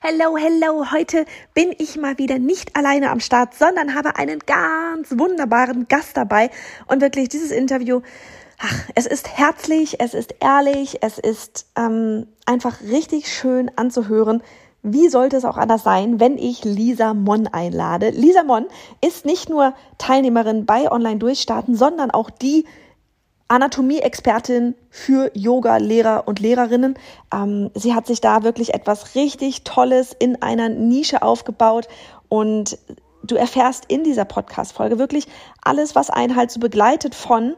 Hello, hello. Heute bin ich mal wieder nicht alleine am Start, sondern habe einen ganz wunderbaren Gast dabei. Und wirklich dieses Interview, ach, es ist herzlich, es ist ehrlich, es ist ähm, einfach richtig schön anzuhören. Wie sollte es auch anders sein, wenn ich Lisa Mon einlade? Lisa Mon ist nicht nur Teilnehmerin bei Online Durchstarten, sondern auch die Anatomie-Expertin für Yoga-Lehrer und Lehrerinnen. Ähm, sie hat sich da wirklich etwas richtig Tolles in einer Nische aufgebaut und du erfährst in dieser Podcast-Folge wirklich alles, was einen halt so begleitet von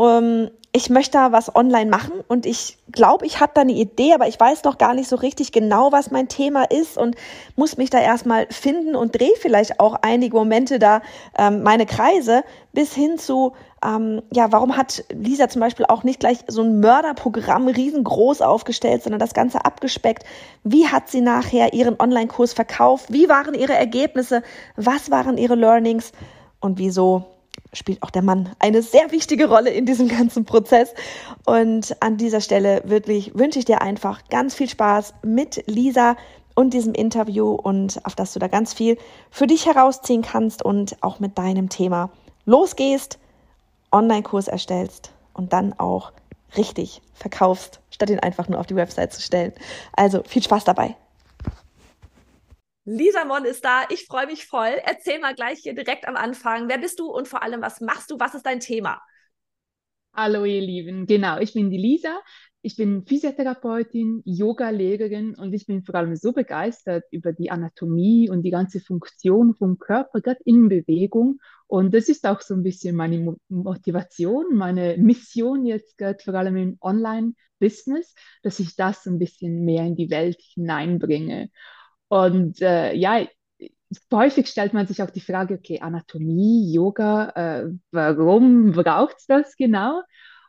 ähm, ich möchte da was online machen und ich glaube, ich habe da eine Idee, aber ich weiß noch gar nicht so richtig genau, was mein Thema ist und muss mich da erstmal finden und drehe vielleicht auch einige Momente da ähm, meine Kreise bis hin zu, ähm, ja, warum hat Lisa zum Beispiel auch nicht gleich so ein Mörderprogramm riesengroß aufgestellt, sondern das Ganze abgespeckt? Wie hat sie nachher ihren Online-Kurs verkauft? Wie waren ihre Ergebnisse? Was waren ihre Learnings? Und wieso spielt auch der Mann eine sehr wichtige Rolle in diesem ganzen Prozess. Und an dieser Stelle wirklich wünsche ich dir einfach ganz viel Spaß mit Lisa und diesem Interview und auf das du da ganz viel für dich herausziehen kannst und auch mit deinem Thema losgehst, Online-Kurs erstellst und dann auch richtig verkaufst, statt ihn einfach nur auf die Website zu stellen. Also viel Spaß dabei. Lisa Mon ist da. Ich freue mich voll. Erzähl mal gleich hier direkt am Anfang. Wer bist du und vor allem, was machst du? Was ist dein Thema? Hallo, ihr Lieben. Genau, ich bin die Lisa. Ich bin Physiotherapeutin, Yoga-Lehrerin und ich bin vor allem so begeistert über die Anatomie und die ganze Funktion vom Körper, gerade in Bewegung. Und das ist auch so ein bisschen meine Motivation, meine Mission jetzt gerade vor allem im Online-Business, dass ich das ein bisschen mehr in die Welt hineinbringe. Und äh, ja, häufig stellt man sich auch die Frage, okay, Anatomie, Yoga, äh, warum braucht es das genau?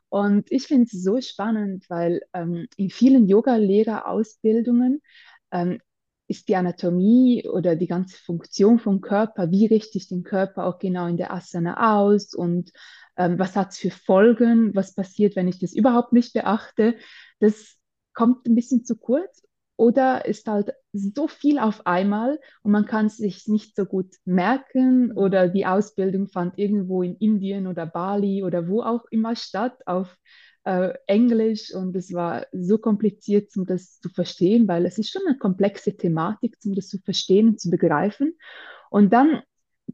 Und ich finde es so spannend, weil ähm, in vielen Yoga-Lehrerausbildungen ähm, ist die Anatomie oder die ganze Funktion vom Körper, wie richte ich den Körper auch genau in der Asana aus und ähm, was hat es für Folgen, was passiert, wenn ich das überhaupt nicht beachte, das kommt ein bisschen zu kurz oder ist halt so viel auf einmal und man kann es sich nicht so gut merken oder die Ausbildung fand irgendwo in Indien oder Bali oder wo auch immer statt auf äh, Englisch und es war so kompliziert, um das zu verstehen, weil es ist schon eine komplexe Thematik, um das zu verstehen und zu begreifen. Und dann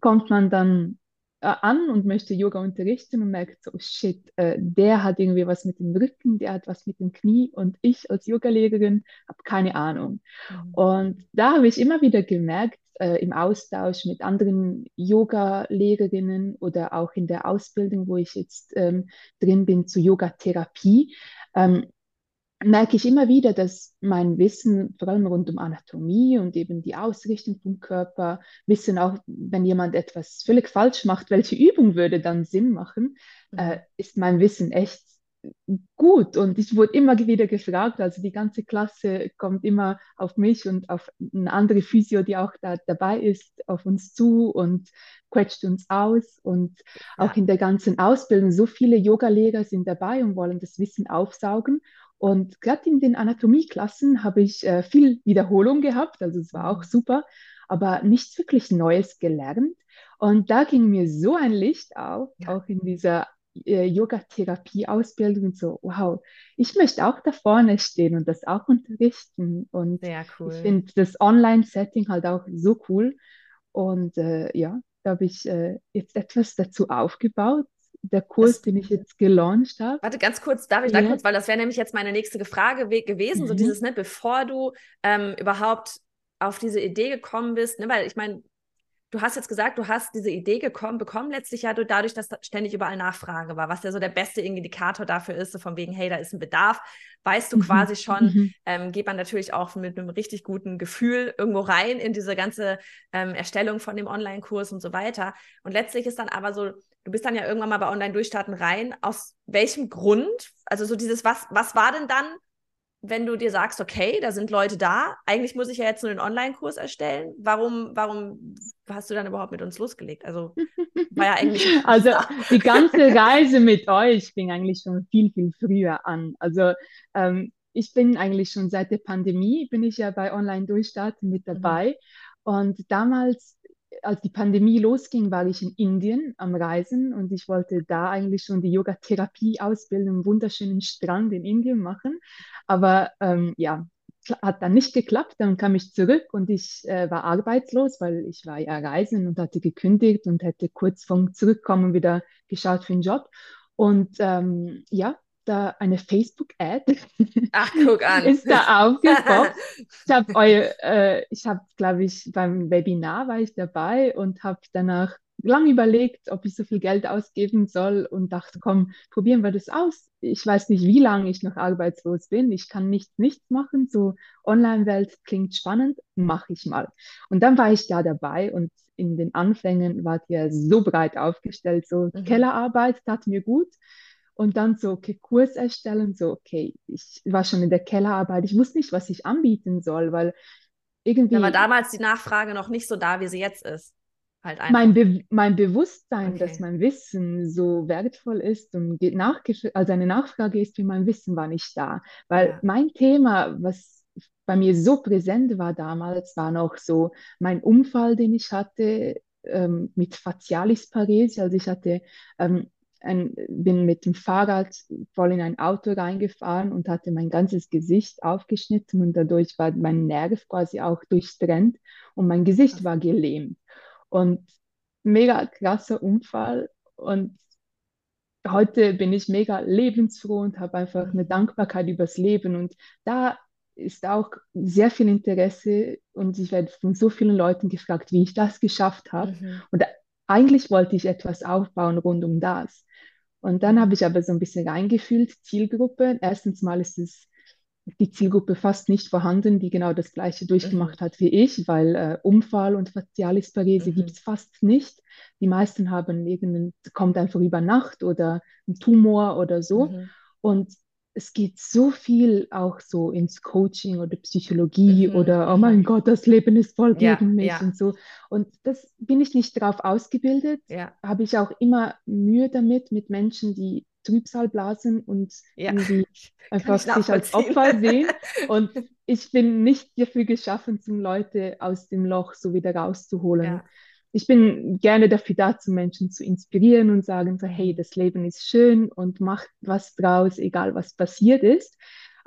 kommt man dann an und möchte Yoga unterrichten und merkt so, shit, äh, der hat irgendwie was mit dem Rücken, der hat was mit dem Knie und ich als Yogalehrerin habe keine Ahnung. Mhm. Und da habe ich immer wieder gemerkt, äh, im Austausch mit anderen Yoga-Lehrerinnen oder auch in der Ausbildung, wo ich jetzt ähm, drin bin zu Yogatherapie, ähm, merke ich immer wieder, dass mein Wissen, vor allem rund um Anatomie und eben die Ausrichtung vom Körper, Wissen auch, wenn jemand etwas völlig falsch macht, welche Übung würde dann Sinn machen, mhm. äh, ist mein Wissen echt gut. Und ich wurde immer wieder gefragt, also die ganze Klasse kommt immer auf mich und auf eine andere Physio, die auch da dabei ist, auf uns zu und quetscht uns aus. Und ja. auch in der ganzen Ausbildung, so viele Yoga-Lehrer sind dabei und wollen das Wissen aufsaugen. Und gerade in den Anatomieklassen habe ich äh, viel Wiederholung gehabt, also es war auch mhm. super, aber nichts wirklich Neues gelernt. Und da ging mir so ein Licht auf, ja. auch in dieser äh, Yoga-Therapie-Ausbildung, so, wow, ich möchte auch da vorne stehen und das auch unterrichten. Und cool. ich finde das Online-Setting halt auch so cool. Und äh, ja, da habe ich äh, jetzt etwas dazu aufgebaut der Kurs, das, den ich jetzt gelauncht habe. Warte, ganz kurz, darf ich ja. da kurz, weil das wäre nämlich jetzt meine nächste Frage gewesen, mhm. so dieses, ne, bevor du ähm, überhaupt auf diese Idee gekommen bist, ne, weil ich meine, du hast jetzt gesagt, du hast diese Idee gekommen, bekommen letztlich ja dadurch, dass da ständig überall Nachfrage war, was ja so der beste Indikator dafür ist, so von wegen, hey, da ist ein Bedarf, weißt du mhm. quasi schon, mhm. ähm, geht man natürlich auch mit einem richtig guten Gefühl irgendwo rein in diese ganze ähm, Erstellung von dem Online-Kurs und so weiter. Und letztlich ist dann aber so, du bist dann ja irgendwann mal bei Online-Durchstarten rein. Aus welchem Grund? Also so dieses, was, was war denn dann wenn du dir sagst, okay, da sind Leute da, eigentlich muss ich ja jetzt nur einen Online-Kurs erstellen. Warum, warum hast du dann überhaupt mit uns losgelegt? Also war ja eigentlich. also die ganze Reise mit euch fing eigentlich schon viel, viel früher an. Also ähm, ich bin eigentlich schon seit der Pandemie, bin ich ja bei Online-Durchstarten mit mhm. dabei. Mhm. Und damals, als die Pandemie losging, war ich in Indien am Reisen und ich wollte da eigentlich schon die Yoga-Therapie-Ausbildung wunderschönen Strand in Indien machen. Aber ähm, ja, hat dann nicht geklappt. Dann kam ich zurück und ich äh, war arbeitslos, weil ich war ja reisen und hatte gekündigt und hätte kurz vom Zurückkommen wieder geschaut für einen Job. Und ähm, ja, da eine Facebook-Ad. Ach, guck an. ist da aufgepoppt. ich habe äh, ich habe, glaube ich, beim Webinar war ich dabei und habe danach lange überlegt, ob ich so viel Geld ausgeben soll und dachte, komm, probieren wir das aus. Ich weiß nicht, wie lange ich noch arbeitslos bin. Ich kann nichts, nichts machen. So Online-Welt klingt spannend, mache ich mal. Und dann war ich da dabei und in den Anfängen war ihr so breit aufgestellt, so mhm. Kellerarbeit tat mir gut. Und dann so, okay, Kurs erstellen, so, okay, ich war schon in der Kellerarbeit, ich wusste nicht, was ich anbieten soll, weil irgendwie. Da war damals die Nachfrage noch nicht so da, wie sie jetzt ist. Halt mein, Be mein Bewusstsein, okay. dass mein Wissen so wertvoll ist und also eine Nachfrage ist wie mein Wissen war nicht da. Weil ja. mein Thema, was bei mir so präsent war damals, war noch so mein Unfall, den ich hatte ähm, mit Facialis Paresis. Also ich hatte ähm, ein, bin mit dem Fahrrad voll in ein Auto reingefahren und hatte mein ganzes Gesicht aufgeschnitten und dadurch war mein Nerv quasi auch durchtrennt und mein Gesicht war gelähmt. Und mega krasser Unfall und heute bin ich mega lebensfroh und habe einfach eine Dankbarkeit übers Leben und da ist auch sehr viel Interesse und ich werde von so vielen Leuten gefragt, wie ich das geschafft habe. Mhm. Und eigentlich wollte ich etwas aufbauen rund um das. Und dann habe ich aber so ein bisschen reingefühlt, Zielgruppe. Erstens mal ist es die Zielgruppe fast nicht vorhanden, die genau das Gleiche durchgemacht mhm. hat wie ich, weil äh, Unfall und Facialis Parese mhm. gibt es fast nicht. Die meisten haben irgendeinen, kommt einfach über Nacht oder ein Tumor oder so. Mhm. Und es geht so viel auch so ins Coaching oder Psychologie mhm, oder oh mein mhm. Gott, das Leben ist voll gegen ja, mich ja. und so. Und das bin ich nicht darauf ausgebildet. Ja. Habe ich auch immer Mühe damit, mit Menschen, die Trübsal blasen und irgendwie einfach sich als Opfer sehen. Und ich bin nicht dafür geschaffen, zum Leute aus dem Loch so wieder rauszuholen ich bin gerne dafür da, zu Menschen zu inspirieren und sagen so, hey, das Leben ist schön und macht was draus, egal was passiert ist.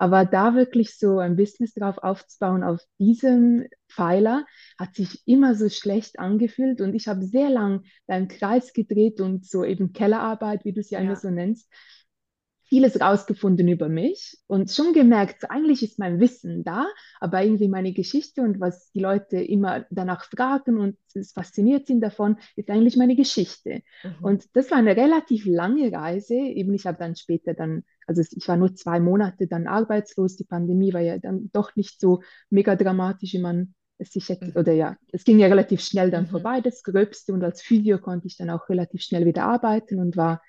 Aber da wirklich so ein Business drauf aufzubauen, auf diesem Pfeiler, hat sich immer so schlecht angefühlt. Und ich habe sehr lang da im Kreis gedreht und so eben Kellerarbeit, wie du es ja, ja. immer so nennst, vieles rausgefunden über mich und schon gemerkt, eigentlich ist mein Wissen da, aber irgendwie meine Geschichte und was die Leute immer danach fragen und fasziniert sind davon, ist eigentlich meine Geschichte. Mhm. Und das war eine relativ lange Reise. Eben, ich habe dann später dann, also ich war nur zwei Monate dann arbeitslos. Die Pandemie war ja dann doch nicht so mega dramatisch, wie man es sich hätte, mhm. oder ja, es ging ja relativ schnell dann mhm. vorbei, das Gröbste. Und als Physio konnte ich dann auch relativ schnell wieder arbeiten und war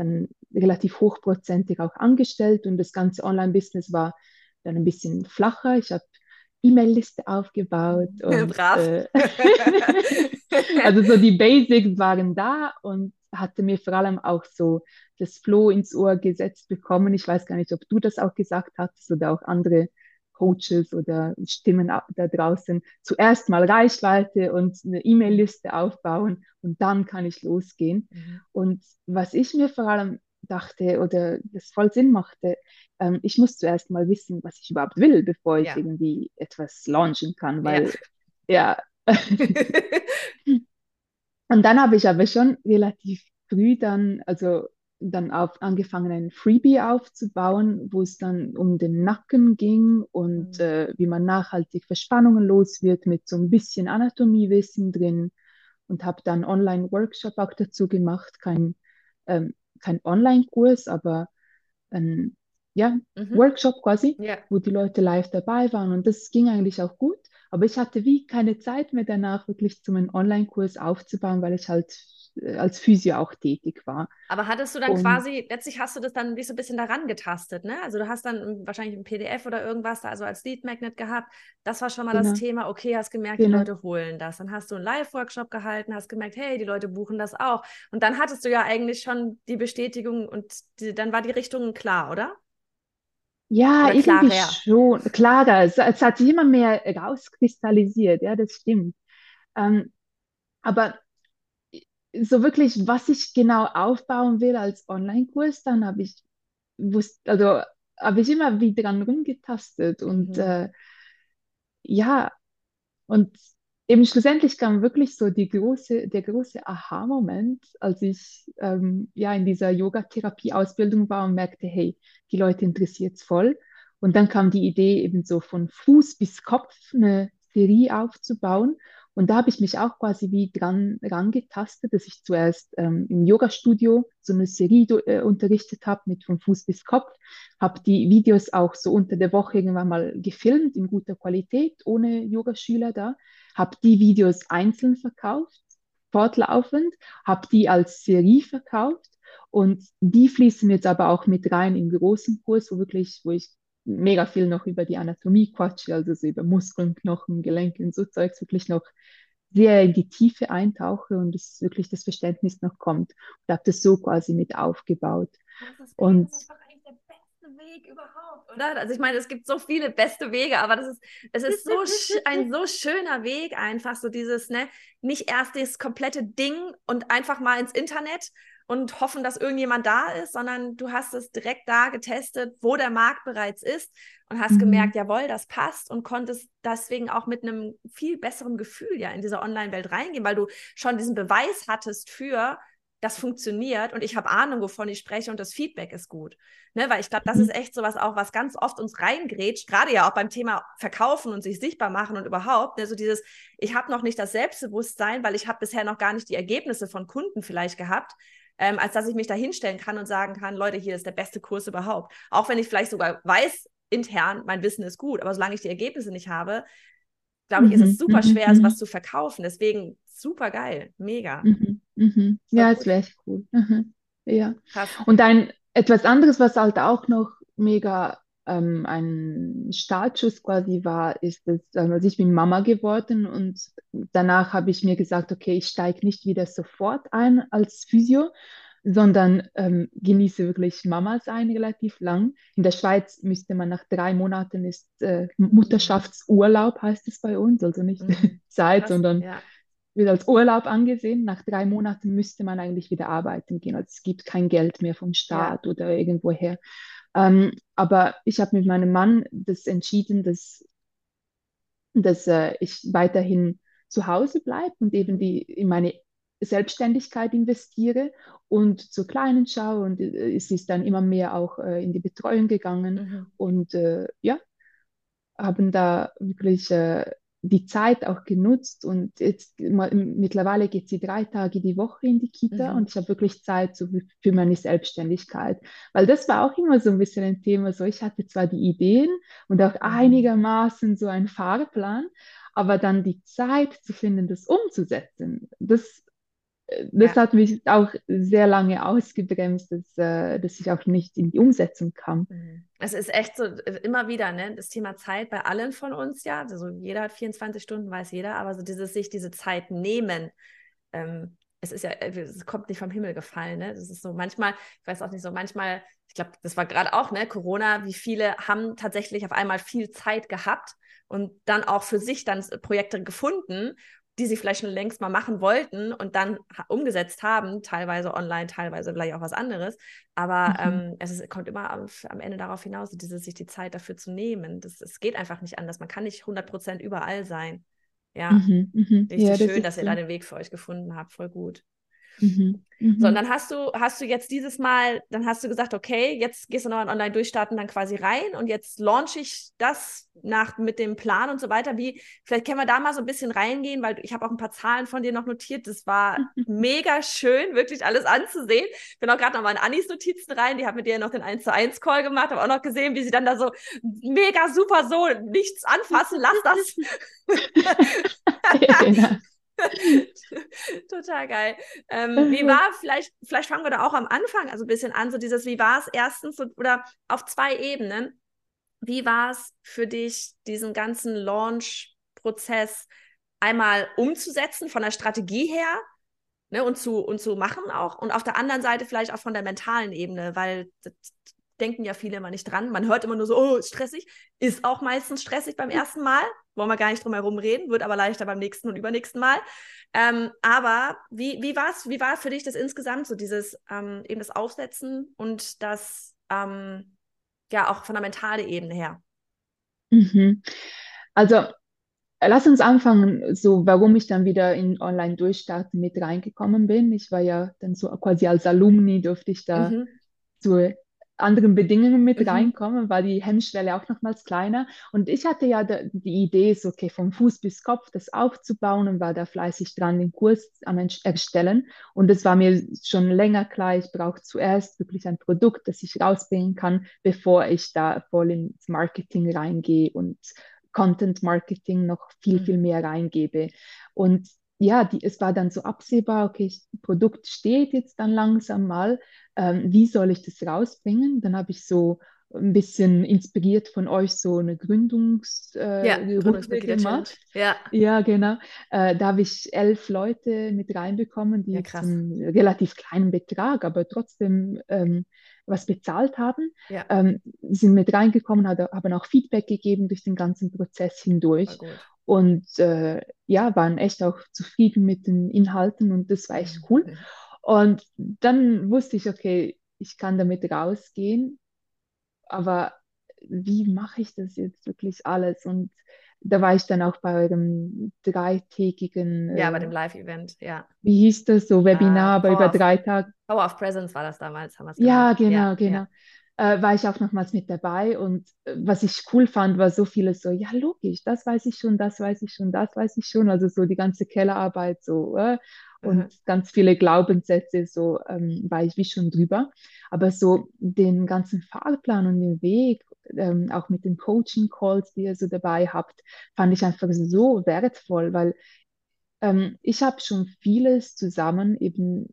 dann relativ hochprozentig auch angestellt und das ganze Online-Business war dann ein bisschen flacher. Ich habe E-Mail-Liste aufgebaut. Und. Äh, also so die Basics waren da und hatte mir vor allem auch so das Flow ins Ohr gesetzt bekommen. Ich weiß gar nicht, ob du das auch gesagt hast oder auch andere Coaches oder Stimmen da draußen zuerst mal Reichweite und eine E-Mail-Liste aufbauen und dann kann ich losgehen. Mhm. Und was ich mir vor allem dachte oder das voll Sinn machte, ähm, ich muss zuerst mal wissen, was ich überhaupt will, bevor ich ja. irgendwie etwas launchen kann, weil ja. ja. und dann habe ich aber schon relativ früh dann, also dann auf, angefangen, ein Freebie aufzubauen, wo es dann um den Nacken ging und mhm. äh, wie man nachhaltig Verspannungen los wird mit so ein bisschen Anatomiewissen drin und habe dann Online-Workshop auch dazu gemacht, kein, ähm, kein Online-Kurs, aber ein ja, mhm. Workshop quasi, ja. wo die Leute live dabei waren und das ging eigentlich auch gut, aber ich hatte wie keine Zeit mehr danach wirklich zum einen Online-Kurs aufzubauen, weil ich halt als Physio auch tätig war. Aber hattest du dann und, quasi, letztlich hast du das dann wie so ein bisschen daran getastet, ne? Also du hast dann wahrscheinlich ein PDF oder irgendwas da also als Lead Magnet gehabt. Das war schon mal genau. das Thema, okay, hast gemerkt, genau. die Leute holen das. Dann hast du einen Live-Workshop gehalten, hast gemerkt, hey, die Leute buchen das auch. Und dann hattest du ja eigentlich schon die Bestätigung und die, dann war die Richtung klar, oder? Ja, Oder irgendwie klarer? schon. Klarer. Es, es, hat sich immer mehr rauskristallisiert, ja, das stimmt. Ähm, aber so wirklich, was ich genau aufbauen will als Online-Kurs, dann habe ich wusste, also habe ich immer wieder dran rumgetastet und mhm. äh, ja, und eben schlussendlich kam wirklich so die große, der große Aha-Moment, als ich ähm, ja in dieser Yoga-Therapie-Ausbildung war und merkte, hey, die Leute interessiert es voll. Und dann kam die Idee eben so von Fuß bis Kopf eine Serie aufzubauen. Und da habe ich mich auch quasi wie dran rangetastet, dass ich zuerst ähm, im Yoga-Studio so eine Serie äh, unterrichtet habe mit von Fuß bis Kopf, habe die Videos auch so unter der Woche irgendwann mal gefilmt in guter Qualität, ohne Yogaschüler da, habe die Videos einzeln verkauft, fortlaufend, habe die als Serie verkauft und die fließen jetzt aber auch mit rein im großen Kurs, wo wirklich, wo ich mega viel noch über die Anatomie quatsche, also so über Muskeln, Knochen, Gelenke und so Zeugs, wirklich noch sehr in die Tiefe eintauche und es wirklich das Verständnis noch kommt. Und habe das so quasi mit aufgebaut. Das ist, und ist eigentlich der beste Weg überhaupt, oder? Also ich meine, es gibt so viele beste Wege, aber das ist, es ist so ein so schöner Weg einfach, so dieses, ne, nicht erst das komplette Ding und einfach mal ins Internet und hoffen, dass irgendjemand da ist, sondern du hast es direkt da getestet, wo der Markt bereits ist und hast mhm. gemerkt, jawohl, das passt und konntest deswegen auch mit einem viel besseren Gefühl ja in diese Online-Welt reingehen, weil du schon diesen Beweis hattest für, das funktioniert und ich habe Ahnung, wovon ich spreche und das Feedback ist gut. Ne, weil ich glaube, das mhm. ist echt sowas auch, was ganz oft uns reingrätscht, gerade ja auch beim Thema Verkaufen und sich sichtbar machen und überhaupt, ne, so dieses, ich habe noch nicht das Selbstbewusstsein, weil ich habe bisher noch gar nicht die Ergebnisse von Kunden vielleicht gehabt, ähm, als dass ich mich da hinstellen kann und sagen kann, Leute, hier ist der beste Kurs überhaupt. Auch wenn ich vielleicht sogar weiß, intern, mein Wissen ist gut, aber solange ich die Ergebnisse nicht habe, glaube ich, ist es mhm, super mhm, schwer, mhm. sowas zu verkaufen. Deswegen super geil, mega. Mhm. Mhm. Ja, es wäre echt cool. Mhm. Ja. Krass. Und ein etwas anderes, was halt auch noch mega ähm, ein Startschuss quasi war, ist, dass also ich bin Mama geworden und danach habe ich mir gesagt, okay, ich steige nicht wieder sofort ein als Physio, sondern ähm, genieße wirklich Mama sein relativ lang. In der Schweiz müsste man nach drei Monaten ist äh, Mutterschaftsurlaub heißt es bei uns, also nicht mhm. Zeit, Krass, sondern ja. wird als Urlaub angesehen. Nach drei Monaten müsste man eigentlich wieder arbeiten gehen. Also es gibt kein Geld mehr vom Staat ja. oder irgendwoher. Ähm, aber ich habe mit meinem Mann das entschieden, dass, dass äh, ich weiterhin zu Hause bleibe und eben die, in meine Selbstständigkeit investiere und zur Kleinen schaue. Und äh, es ist dann immer mehr auch äh, in die Betreuung gegangen. Mhm. Und äh, ja, haben da wirklich äh, die Zeit auch genutzt und jetzt mittlerweile geht sie drei Tage die Woche in die Kita mhm. und ich habe wirklich Zeit so für meine Selbstständigkeit, weil das war auch immer so ein bisschen ein Thema, so ich hatte zwar die Ideen und auch mhm. einigermaßen so einen Fahrplan, aber dann die Zeit zu finden, das umzusetzen, das das ja. hat mich auch sehr lange ausgebremst, dass, äh, dass ich auch nicht in die Umsetzung kam. Mhm. Es ist echt so, äh, immer wieder, ne, das Thema Zeit bei allen von uns, ja. Also jeder hat 24 Stunden, weiß jeder, aber so dieses sich diese Zeit nehmen, ähm, es ist ja, äh, es kommt nicht vom Himmel gefallen, ne? Das ist so manchmal, ich weiß auch nicht so, manchmal, ich glaube, das war gerade auch, ne, Corona, wie viele haben tatsächlich auf einmal viel Zeit gehabt und dann auch für sich dann Projekte gefunden die sie vielleicht schon längst mal machen wollten und dann umgesetzt haben, teilweise online, teilweise vielleicht auch was anderes. Aber mhm. ähm, es ist, kommt immer am, am, Ende darauf hinaus, dieses, sich die Zeit dafür zu nehmen. Das, es geht einfach nicht anders. Man kann nicht 100 Prozent überall sein. Ja, mhm, mh. richtig ja, schön, das dass ihr da den Weg für euch gefunden habt. Voll gut. Mhm, so, und mhm. dann hast du, hast du jetzt dieses Mal, dann hast du gesagt, okay, jetzt gehst du noch an Online-Durchstarten dann quasi rein und jetzt launch ich das nach, mit dem Plan und so weiter. Wie, vielleicht können wir da mal so ein bisschen reingehen, weil ich habe auch ein paar Zahlen von dir noch notiert. Das war mega schön, wirklich alles anzusehen. Ich bin auch gerade noch mal in Annis Notizen rein. Die hat mit dir noch den 1 zu 1 Call gemacht, habe auch noch gesehen, wie sie dann da so mega super so nichts anfassen, lass das. Total geil. Ähm, wie war, vielleicht, vielleicht fangen wir da auch am Anfang also ein bisschen an, so dieses, wie war es erstens so, oder auf zwei Ebenen, wie war es für dich, diesen ganzen Launch-Prozess einmal umzusetzen, von der Strategie her ne, und, zu, und zu machen auch, und auf der anderen Seite vielleicht auch von der mentalen Ebene, weil denken ja viele immer nicht dran. Man hört immer nur so, oh, stressig. Ist auch meistens stressig beim ersten Mal. Wollen wir gar nicht drum herum reden, wird aber leichter beim nächsten und übernächsten Mal. Ähm, aber wie, wie war es wie war für dich das insgesamt, so dieses ähm, eben das Aufsetzen und das ähm, ja auch von der mentalen Ebene her? Mhm. Also lass uns anfangen, so warum ich dann wieder in Online-Durchstarten mit reingekommen bin. Ich war ja dann so quasi als Alumni, durfte ich da mhm. zu anderen Bedingungen mit mhm. reinkommen, war die Hemmschwelle auch nochmals kleiner. Und ich hatte ja die Idee, so okay, vom Fuß bis Kopf das aufzubauen und war da fleißig dran, den Kurs am Erstellen. Und es war mir schon länger klar, ich brauche zuerst wirklich ein Produkt, das ich rausbringen kann, bevor ich da voll ins Marketing reingehe und Content Marketing noch viel, mhm. viel mehr reingebe. Und ja, die, es war dann so absehbar, okay, das Produkt steht jetzt dann langsam mal, ähm, wie soll ich das rausbringen? Dann habe ich so ein bisschen inspiriert von euch so eine Gründungsrunde äh, ja, gemacht. Ja. ja, genau. Äh, da habe ich elf Leute mit reinbekommen, die ja, einen relativ kleinen Betrag, aber trotzdem ähm, was bezahlt haben, ja. ähm, sind mit reingekommen, haben auch Feedback gegeben durch den ganzen Prozess hindurch und äh, ja, waren echt auch zufrieden mit den Inhalten und das war echt cool. Und dann wusste ich, okay, ich kann damit rausgehen, aber wie mache ich das jetzt wirklich alles? Und da war ich dann auch bei eurem dreitägigen. Ja, bei dem Live-Event, ja. Wie hieß das so? Webinar, uh, aber über drei Tage. Power of Presence war das damals, haben wir es Ja, genau, ja, genau. Ja äh, war ich auch nochmals mit dabei. Und äh, was ich cool fand, war so vieles so, ja, logisch, das weiß ich schon, das weiß ich schon, das weiß ich schon. Also so die ganze Kellerarbeit so. Äh, und mhm. ganz viele Glaubenssätze, so ähm, war ich wie schon drüber. Aber so den ganzen Fahrplan und den Weg, ähm, auch mit den Coaching-Calls, die ihr so dabei habt, fand ich einfach so wertvoll, weil ähm, ich habe schon vieles zusammen eben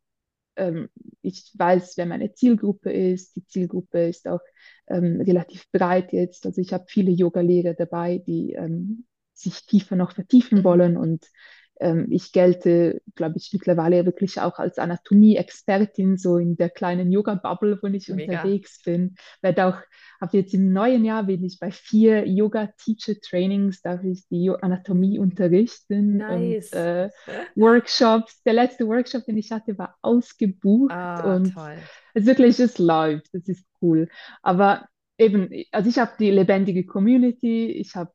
ähm, ich weiß, wer meine Zielgruppe ist. Die Zielgruppe ist auch ähm, relativ breit jetzt. Also ich habe viele Yoga-Lehrer dabei, die ähm, sich tiefer noch vertiefen mhm. wollen und ich gelte, glaube ich, mittlerweile wirklich auch als Anatomie-Expertin, so in der kleinen Yoga-Bubble, wo ich Mega. unterwegs bin. Werde auch, habe jetzt im neuen Jahr bin ich bei vier Yoga-Teacher-Trainings, darf ich die Anatomie unterrichten nice. und äh, Workshops. Der letzte Workshop, den ich hatte, war ausgebucht ah, und toll. es wirklich, es läuft, das ist cool. Aber eben, also ich habe die lebendige Community, ich habe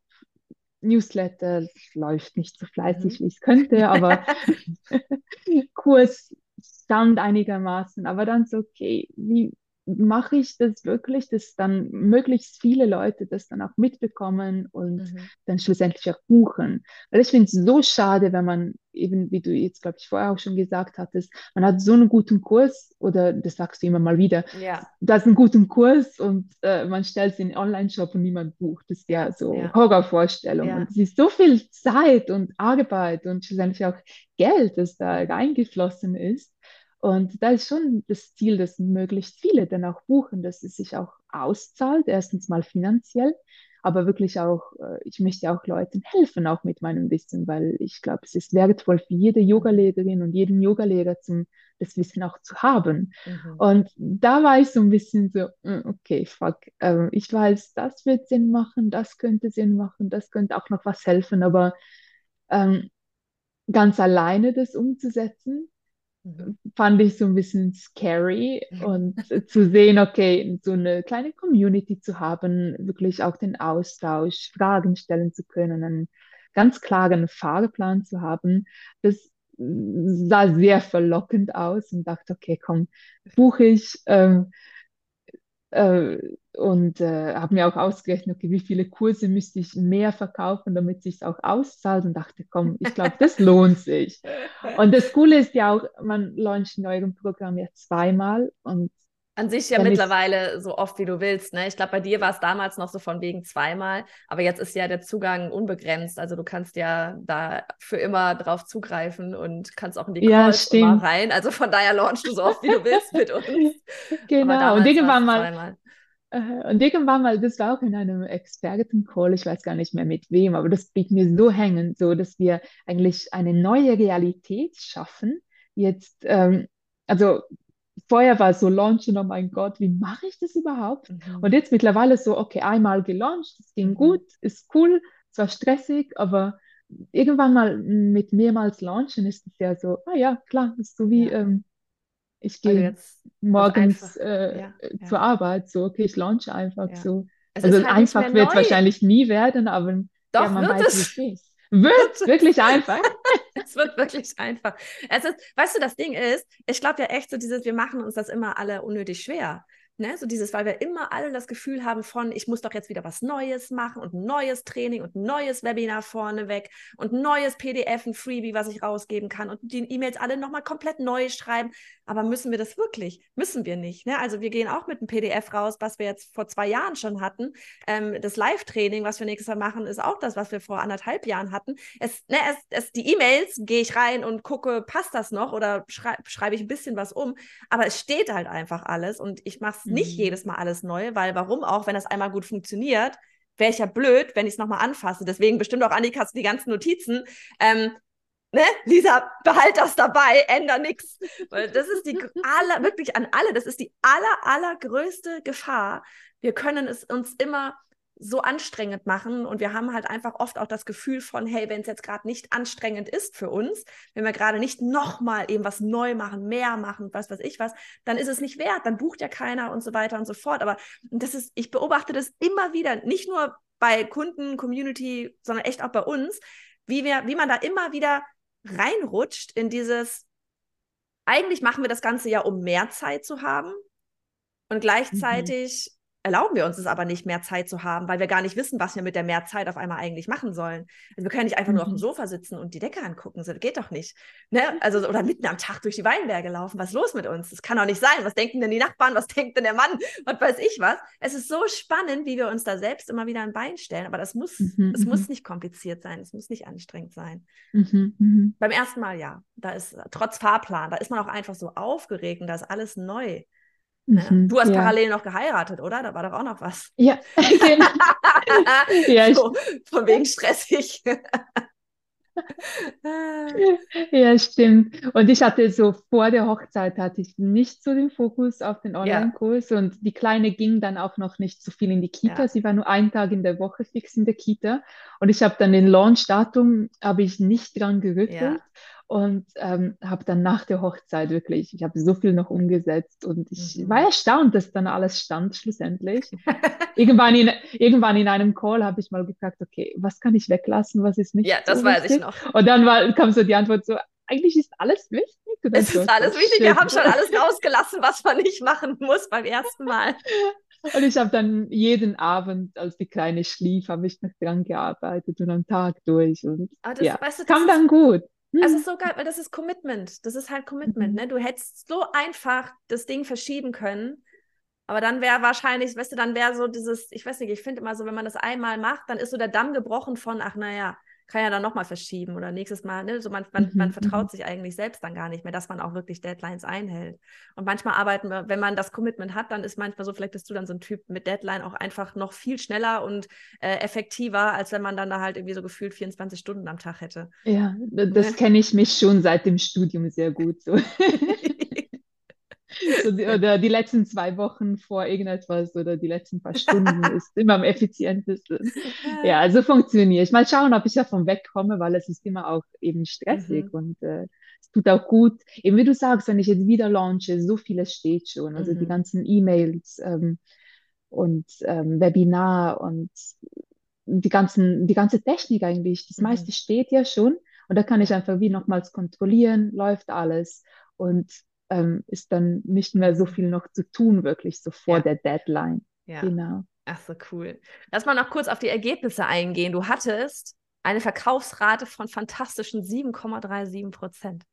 Newsletter läuft nicht so fleißig, mhm. wie es könnte, aber Kurs stand einigermaßen. Aber dann so, okay, wie, mache ich das wirklich, dass dann möglichst viele Leute das dann auch mitbekommen und mhm. dann schlussendlich auch buchen. Weil ich finde es so schade, wenn man eben, wie du jetzt, glaube ich, vorher auch schon gesagt hattest, man hat so einen guten Kurs oder das sagst du immer mal wieder, ja. du hast einen guten Kurs und äh, man stellt es in den Online-Shop und niemand bucht. Das ist ja so ja. Horrorvorstellung. Ja. Und es ist so viel Zeit und Arbeit und schlussendlich auch Geld, das da reingeflossen ist. Und da ist schon das Ziel, dass möglichst viele dann auch buchen, dass es sich auch auszahlt, erstens mal finanziell, aber wirklich auch, äh, ich möchte auch Leuten helfen, auch mit meinem Wissen, weil ich glaube, es ist wertvoll für jede Yogalehrerin und jeden Yogalehrer, zum, das Wissen auch zu haben. Mhm. Und da war ich so ein bisschen so, hm, okay, fuck, äh, ich weiß, das wird Sinn machen, das könnte Sinn machen, das könnte auch noch was helfen, aber ähm, ganz alleine das umzusetzen. Fand ich so ein bisschen scary und zu sehen, okay, so eine kleine Community zu haben, wirklich auch den Austausch, Fragen stellen zu können, einen ganz klaren Fahrplan zu haben, das sah sehr verlockend aus und dachte, okay, komm, buche ich. Ähm, äh, und äh, habe mir auch ausgerechnet, okay, wie viele Kurse müsste ich mehr verkaufen, damit es sich auch auszahlt und dachte, komm, ich glaube, das lohnt sich. Und das Coole ist ja auch, man launcht in eurem Programm ja zweimal und an sich ja mittlerweile so oft wie du willst. Ne? Ich glaube, bei dir war es damals noch so von wegen zweimal, aber jetzt ist ja der Zugang unbegrenzt. Also du kannst ja da für immer drauf zugreifen und kannst auch in die ja, Calls immer rein. Also von daher launchst du so oft wie du willst mit uns. Genau. Und irgendwann mal. Äh, und irgendwann mal, das war auch in einem Expertencall, ich weiß gar nicht mehr mit wem, aber das blieb mir so hängen, so dass wir eigentlich eine neue Realität schaffen. Jetzt, ähm, also vorher war so launchen, oh mein Gott, wie mache ich das überhaupt? Mhm. Und jetzt mittlerweile so, okay, einmal gelauncht, es ging mhm. gut, ist cool, es war stressig, aber irgendwann mal mit mehrmals launchen ist es ja so, ah ja, klar, ist so wie, ja. ähm, ich gehe morgens äh, ja, ja. zur Arbeit, so, okay, ich launche einfach so. Es also halt einfach wird es wahrscheinlich nie werden, aber Doch, man weiß, es. wie es ist. Wird wirklich einfach. es wird wirklich einfach. Es ist, weißt du, das Ding ist, ich glaube ja echt so dieses, wir machen uns das immer alle unnötig schwer. Ne? So dieses, weil wir immer alle das Gefühl haben von, ich muss doch jetzt wieder was Neues machen und ein neues Training und ein neues Webinar vorneweg und ein neues PDF, ein Freebie, was ich rausgeben kann und die E-Mails alle nochmal komplett neu schreiben. Aber müssen wir das wirklich? Müssen wir nicht. Ne? Also wir gehen auch mit einem PDF raus, was wir jetzt vor zwei Jahren schon hatten. Ähm, das Live-Training, was wir nächstes Mal machen, ist auch das, was wir vor anderthalb Jahren hatten. Es, ne, es, es, die E-Mails gehe ich rein und gucke, passt das noch oder schrei schreibe ich ein bisschen was um. Aber es steht halt einfach alles und ich mache es mhm. nicht jedes Mal alles neu, weil warum auch, wenn das einmal gut funktioniert, wäre ich ja blöd, wenn ich es nochmal anfasse. Deswegen bestimmt auch Annika die ganzen Notizen. Ähm, ne, Lisa, behalt das dabei, änder nichts. Weil das ist die aller, wirklich an alle, das ist die aller, allergrößte Gefahr. Wir können es uns immer so anstrengend machen und wir haben halt einfach oft auch das Gefühl von, hey, wenn es jetzt gerade nicht anstrengend ist für uns, wenn wir gerade nicht nochmal eben was neu machen, mehr machen, was weiß ich was, dann ist es nicht wert, dann bucht ja keiner und so weiter und so fort. Aber das ist, ich beobachte das immer wieder, nicht nur bei Kunden, Community, sondern echt auch bei uns, wie wir, wie man da immer wieder reinrutscht in dieses, eigentlich machen wir das Ganze ja, um mehr Zeit zu haben. Und mhm. gleichzeitig mhm erlauben wir uns es aber nicht, mehr Zeit zu haben, weil wir gar nicht wissen, was wir mit der mehr Zeit auf einmal eigentlich machen sollen. Also wir können nicht einfach nur auf dem mhm. Sofa sitzen und die Decke angucken. Das geht doch nicht. Ne? Also, oder mitten am Tag durch die Weinberge laufen. Was ist los mit uns? Das kann doch nicht sein. Was denken denn die Nachbarn? Was denkt denn der Mann? Was weiß ich was? Es ist so spannend, wie wir uns da selbst immer wieder ein Bein stellen. Aber das muss, mhm, es muss mhm. nicht kompliziert sein. Es muss nicht anstrengend sein. Mhm, Beim ersten Mal ja. Da ist trotz Fahrplan, da ist man auch einfach so aufgeregt und da ist alles neu. Ne? Mhm, du hast ja. parallel noch geheiratet, oder? Da war doch auch noch was. Ja, genau. ja, so, von wegen stressig. ja, stimmt. Und ich hatte so vor der Hochzeit hatte ich nicht so den Fokus auf den Online-Kurs ja. und die Kleine ging dann auch noch nicht so viel in die Kita. Ja. Sie war nur einen Tag in der Woche fix in der Kita und ich habe dann den Launch-Datum habe ich nicht dran gerüttelt. Ja und ähm, habe dann nach der Hochzeit wirklich, ich habe so viel noch umgesetzt und ich mhm. war erstaunt, dass dann alles stand schlussendlich. irgendwann, in, irgendwann in einem Call habe ich mal gefragt, okay, was kann ich weglassen, was ist nicht Ja, das so weiß ich noch. Und dann war, kam so die Antwort so, eigentlich ist alles wichtig. Es ist alles wichtig, wir haben schon alles rausgelassen, was man nicht machen muss beim ersten Mal. Und ich habe dann jeden Abend, als die Kleine schlief, habe ich noch dran gearbeitet und am Tag durch. Und das, ja, weißt du, kam dann gut. Ist hm. so geil, weil das ist Commitment. Das ist halt Commitment. Mhm. Ne? Du hättest so einfach das Ding verschieben können. Aber dann wäre wahrscheinlich, weißt du, dann wäre so dieses, ich weiß nicht, ich finde immer so, wenn man das einmal macht, dann ist so der Damm gebrochen von, ach naja, kann ja dann nochmal verschieben oder nächstes Mal, ne? So man, man, mhm. man vertraut mhm. sich eigentlich selbst dann gar nicht mehr, dass man auch wirklich Deadlines einhält. Und manchmal arbeiten wir, wenn man das Commitment hat, dann ist manchmal so, vielleicht bist du dann so ein Typ mit Deadline auch einfach noch viel schneller und äh, effektiver, als wenn man dann da halt irgendwie so gefühlt 24 Stunden am Tag hätte. Ja, das ne? kenne ich mich schon seit dem Studium sehr gut so. so die, oder die letzten zwei Wochen vor irgendetwas oder die letzten paar Stunden ist immer am effizientesten. Ja, also funktioniert. Mal schauen, ob ich davon wegkomme, weil es ist immer auch eben stressig mhm. und äh, es tut auch gut. Eben wie du sagst, wenn ich jetzt wieder launche, so vieles steht schon. Also mhm. die ganzen E-Mails ähm, und ähm, Webinar und die ganzen, die ganze Technik eigentlich, das mhm. meiste steht ja schon. Und da kann ich einfach wie nochmals kontrollieren, läuft alles. Und ähm, ist dann nicht mehr so viel noch zu tun, wirklich so vor ja. der Deadline. Ja. Genau. Ach so, cool. Lass mal noch kurz auf die Ergebnisse eingehen. Du hattest eine Verkaufsrate von fantastischen 7,37 Prozent.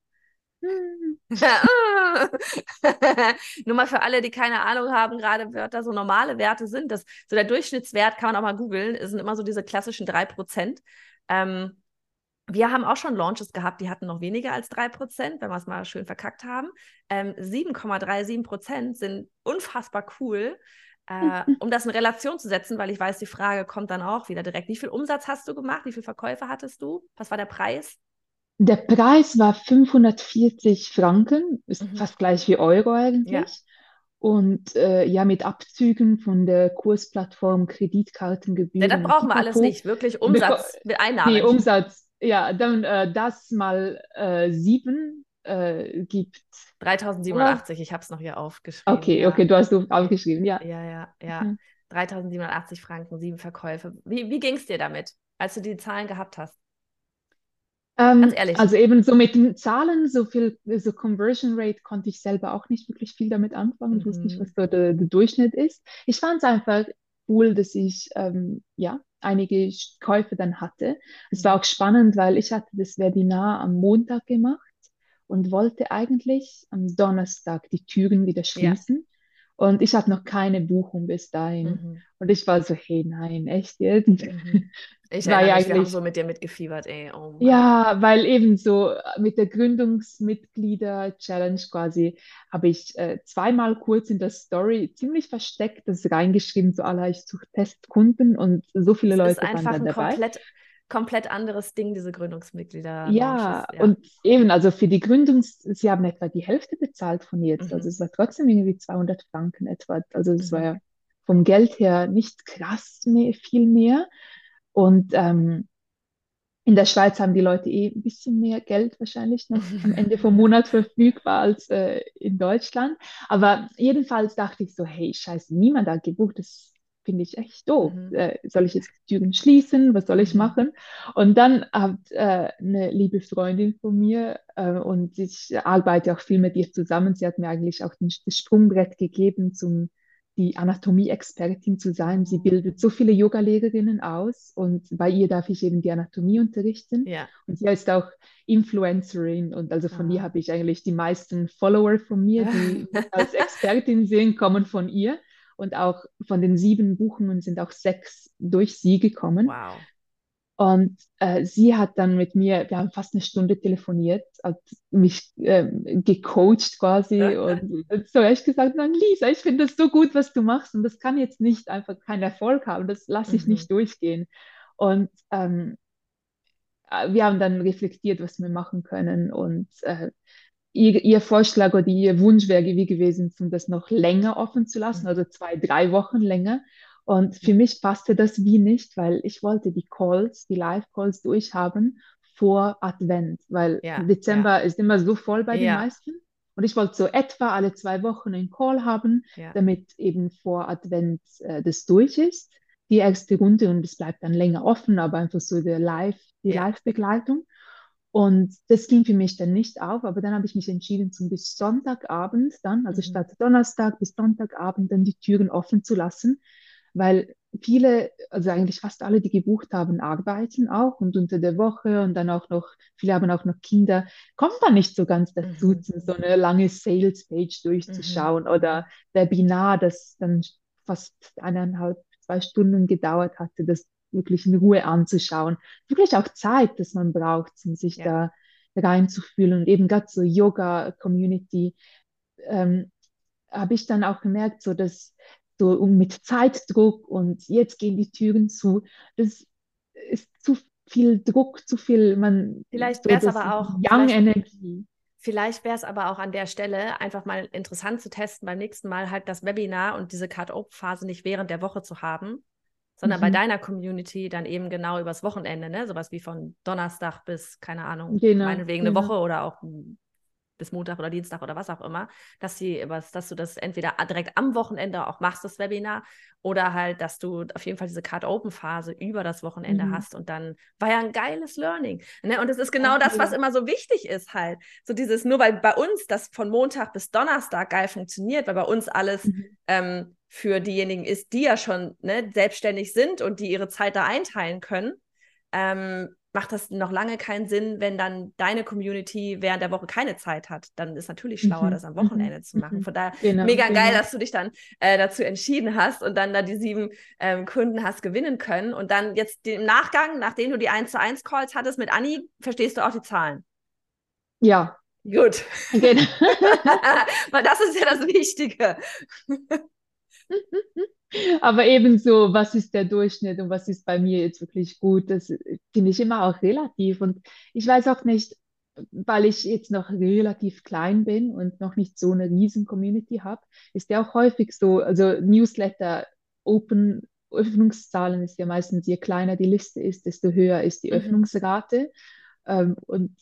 Hm. Nur mal für alle, die keine Ahnung haben, gerade Wörter so normale Werte sind. Das, so der Durchschnittswert kann man auch mal googeln, sind immer so diese klassischen 3 Prozent. Ähm, wir haben auch schon Launches gehabt, die hatten noch weniger als 3%, wenn wir es mal schön verkackt haben. Ähm, 7,37% sind unfassbar cool. Äh, um das in Relation zu setzen, weil ich weiß, die Frage kommt dann auch wieder direkt. Wie viel Umsatz hast du gemacht? Wie viele Verkäufe hattest du? Was war der Preis? Der Preis war 540 Franken, ist mhm. fast gleich wie Euro eigentlich. Ja. Und äh, ja, mit Abzügen von der Kursplattform, Kreditkartengebühren. Ja, das brauchen wir alles nicht, wirklich Umsatz mit Einnahmen. Nee, Umsatz, ja, dann äh, das mal äh, sieben äh, gibt. 3087, oder? ich habe es noch hier aufgeschrieben. Okay, ja. okay, du hast es aufgeschrieben, ja. Ja, ja, ja. Mhm. 3087 Franken, sieben Verkäufe. Wie, wie ging es dir damit, als du die Zahlen gehabt hast? Ähm, Ganz ehrlich. Also eben so mit den Zahlen, so viel, so Conversion Rate konnte ich selber auch nicht wirklich viel damit anfangen. Mhm. Ich wusste nicht, mhm. was so der, der Durchschnitt ist. Ich fand es einfach cool, dass ich ähm, ja einige Käufe dann hatte. Es war mhm. auch spannend, weil ich hatte das Webinar am Montag gemacht und wollte eigentlich am Donnerstag die Türen wieder schließen. Ja. Und ich hatte noch keine Buchung bis dahin. Mhm. Und ich war so, hey, nein, echt jetzt? Mhm. Ich war ja eigentlich, so mit dir mitgefiebert, ey. Oh ja, weil eben so mit der Gründungsmitglieder-Challenge quasi habe ich äh, zweimal kurz in der Story ziemlich versteckt das reingeschrieben, so aller ich suche Testkunden und so viele das Leute waren dann dabei. Komplett komplett anderes Ding, diese Gründungsmitglieder. Ja, ja, und eben, also für die Gründungs, sie haben etwa die Hälfte bezahlt von jetzt. Mhm. Also es war trotzdem irgendwie 200 Franken etwa. Also es mhm. war ja vom Geld her nicht krass mehr, viel mehr. Und ähm, in der Schweiz haben die Leute eh ein bisschen mehr Geld wahrscheinlich noch am Ende vom Monat verfügbar als äh, in Deutschland. Aber jedenfalls dachte ich so, hey, scheiße, niemand hat gebucht. Das finde ich echt doof. Mhm. Äh, soll ich jetzt die Türen schließen? Was soll ich mhm. machen? Und dann hat äh, eine liebe Freundin von mir äh, und ich arbeite auch viel mit ihr zusammen. Sie hat mir eigentlich auch den, das Sprungbrett gegeben, zum die Anatomie-Expertin zu sein. Sie bildet so viele Yoga-Lehrerinnen aus und bei ihr darf ich eben die Anatomie unterrichten. Ja. Und sie ist auch Influencerin und also von ah. ihr habe ich eigentlich die meisten Follower von mir, die als Expertin sehen, kommen von ihr und auch von den sieben Buchungen sind auch sechs durch sie gekommen. Wow. Und äh, sie hat dann mit mir, wir haben fast eine Stunde telefoniert, hat mich äh, gecoacht quasi und so ich gesagt, nein, Lisa, ich finde das so gut, was du machst und das kann jetzt nicht einfach keinen Erfolg haben, das lasse ich mhm. nicht durchgehen. Und ähm, äh, wir haben dann reflektiert, was wir machen können und äh, ihr, ihr Vorschlag oder ihr Wunsch wäre wie gewesen, um das noch länger offen zu lassen, mhm. also zwei, drei Wochen länger. Und für mich passte das wie nicht, weil ich wollte die Calls, die Live-Calls durchhaben vor Advent, weil ja, Dezember ja. ist immer so voll bei ja. den meisten. Und ich wollte so etwa alle zwei Wochen einen Call haben, damit eben vor Advent äh, das durch ist, die erste Runde und es bleibt dann länger offen, aber einfach so der Live, die Live-Begleitung. Und das ging für mich dann nicht auf, aber dann habe ich mich entschieden, zum bis Sonntagabend dann, also mhm. statt Donnerstag bis Sonntagabend dann die Türen offen zu lassen, weil viele, also eigentlich fast alle, die gebucht haben, arbeiten auch und unter der Woche und dann auch noch, viele haben auch noch Kinder, kommt da nicht so ganz dazu, mhm. so eine lange Sales-Page durchzuschauen mhm. oder Webinar, das dann fast eineinhalb, zwei Stunden gedauert hatte, das wirklich in Ruhe anzuschauen. Wirklich auch Zeit, dass man braucht, um sich ja. da reinzufühlen. Und eben gerade so Yoga-Community ähm, habe ich dann auch gemerkt, so dass so mit Zeitdruck und jetzt gehen die Türen zu, das ist zu viel Druck, zu viel, man. Vielleicht wäre es so aber auch. Young Energy. Vielleicht wäre es aber auch an der Stelle einfach mal interessant zu testen, beim nächsten Mal halt das Webinar und diese Card-Open-Phase nicht während der Woche zu haben, sondern mhm. bei deiner Community dann eben genau übers Wochenende, ne? Sowas wie von Donnerstag bis, keine Ahnung, genau, meinetwegen genau. eine Woche oder auch bis Montag oder Dienstag oder was auch immer, dass sie was, dass du das entweder direkt am Wochenende auch machst, das Webinar, oder halt, dass du auf jeden Fall diese Card-Open-Phase über das Wochenende mhm. hast und dann war ja ein geiles Learning. Ne? Und es ist genau das, was immer so wichtig ist halt. So dieses, nur weil bei uns das von Montag bis Donnerstag geil funktioniert, weil bei uns alles mhm. ähm, für diejenigen ist, die ja schon ne, selbstständig sind und die ihre Zeit da einteilen können, ähm, macht das noch lange keinen Sinn, wenn dann deine Community während der Woche keine Zeit hat. Dann ist natürlich schlauer, mhm. das am Wochenende mhm. zu machen. Mhm. Von daher genau, mega genau. geil, dass du dich dann äh, dazu entschieden hast und dann da die sieben ähm, Kunden hast gewinnen können. Und dann jetzt im Nachgang, nachdem du die 1 zu 1 Calls hattest mit Anni, verstehst du auch die Zahlen. Ja. Gut. Genau. Weil das ist ja das Wichtige. Aber ebenso, was ist der Durchschnitt und was ist bei mir jetzt wirklich gut, das finde ich immer auch relativ. Und ich weiß auch nicht, weil ich jetzt noch relativ klein bin und noch nicht so eine riesen Community habe, ist ja auch häufig so, also Newsletter, Open, Öffnungszahlen ist ja meistens, je kleiner die Liste ist, desto höher ist die mhm. Öffnungsrate. Ähm, und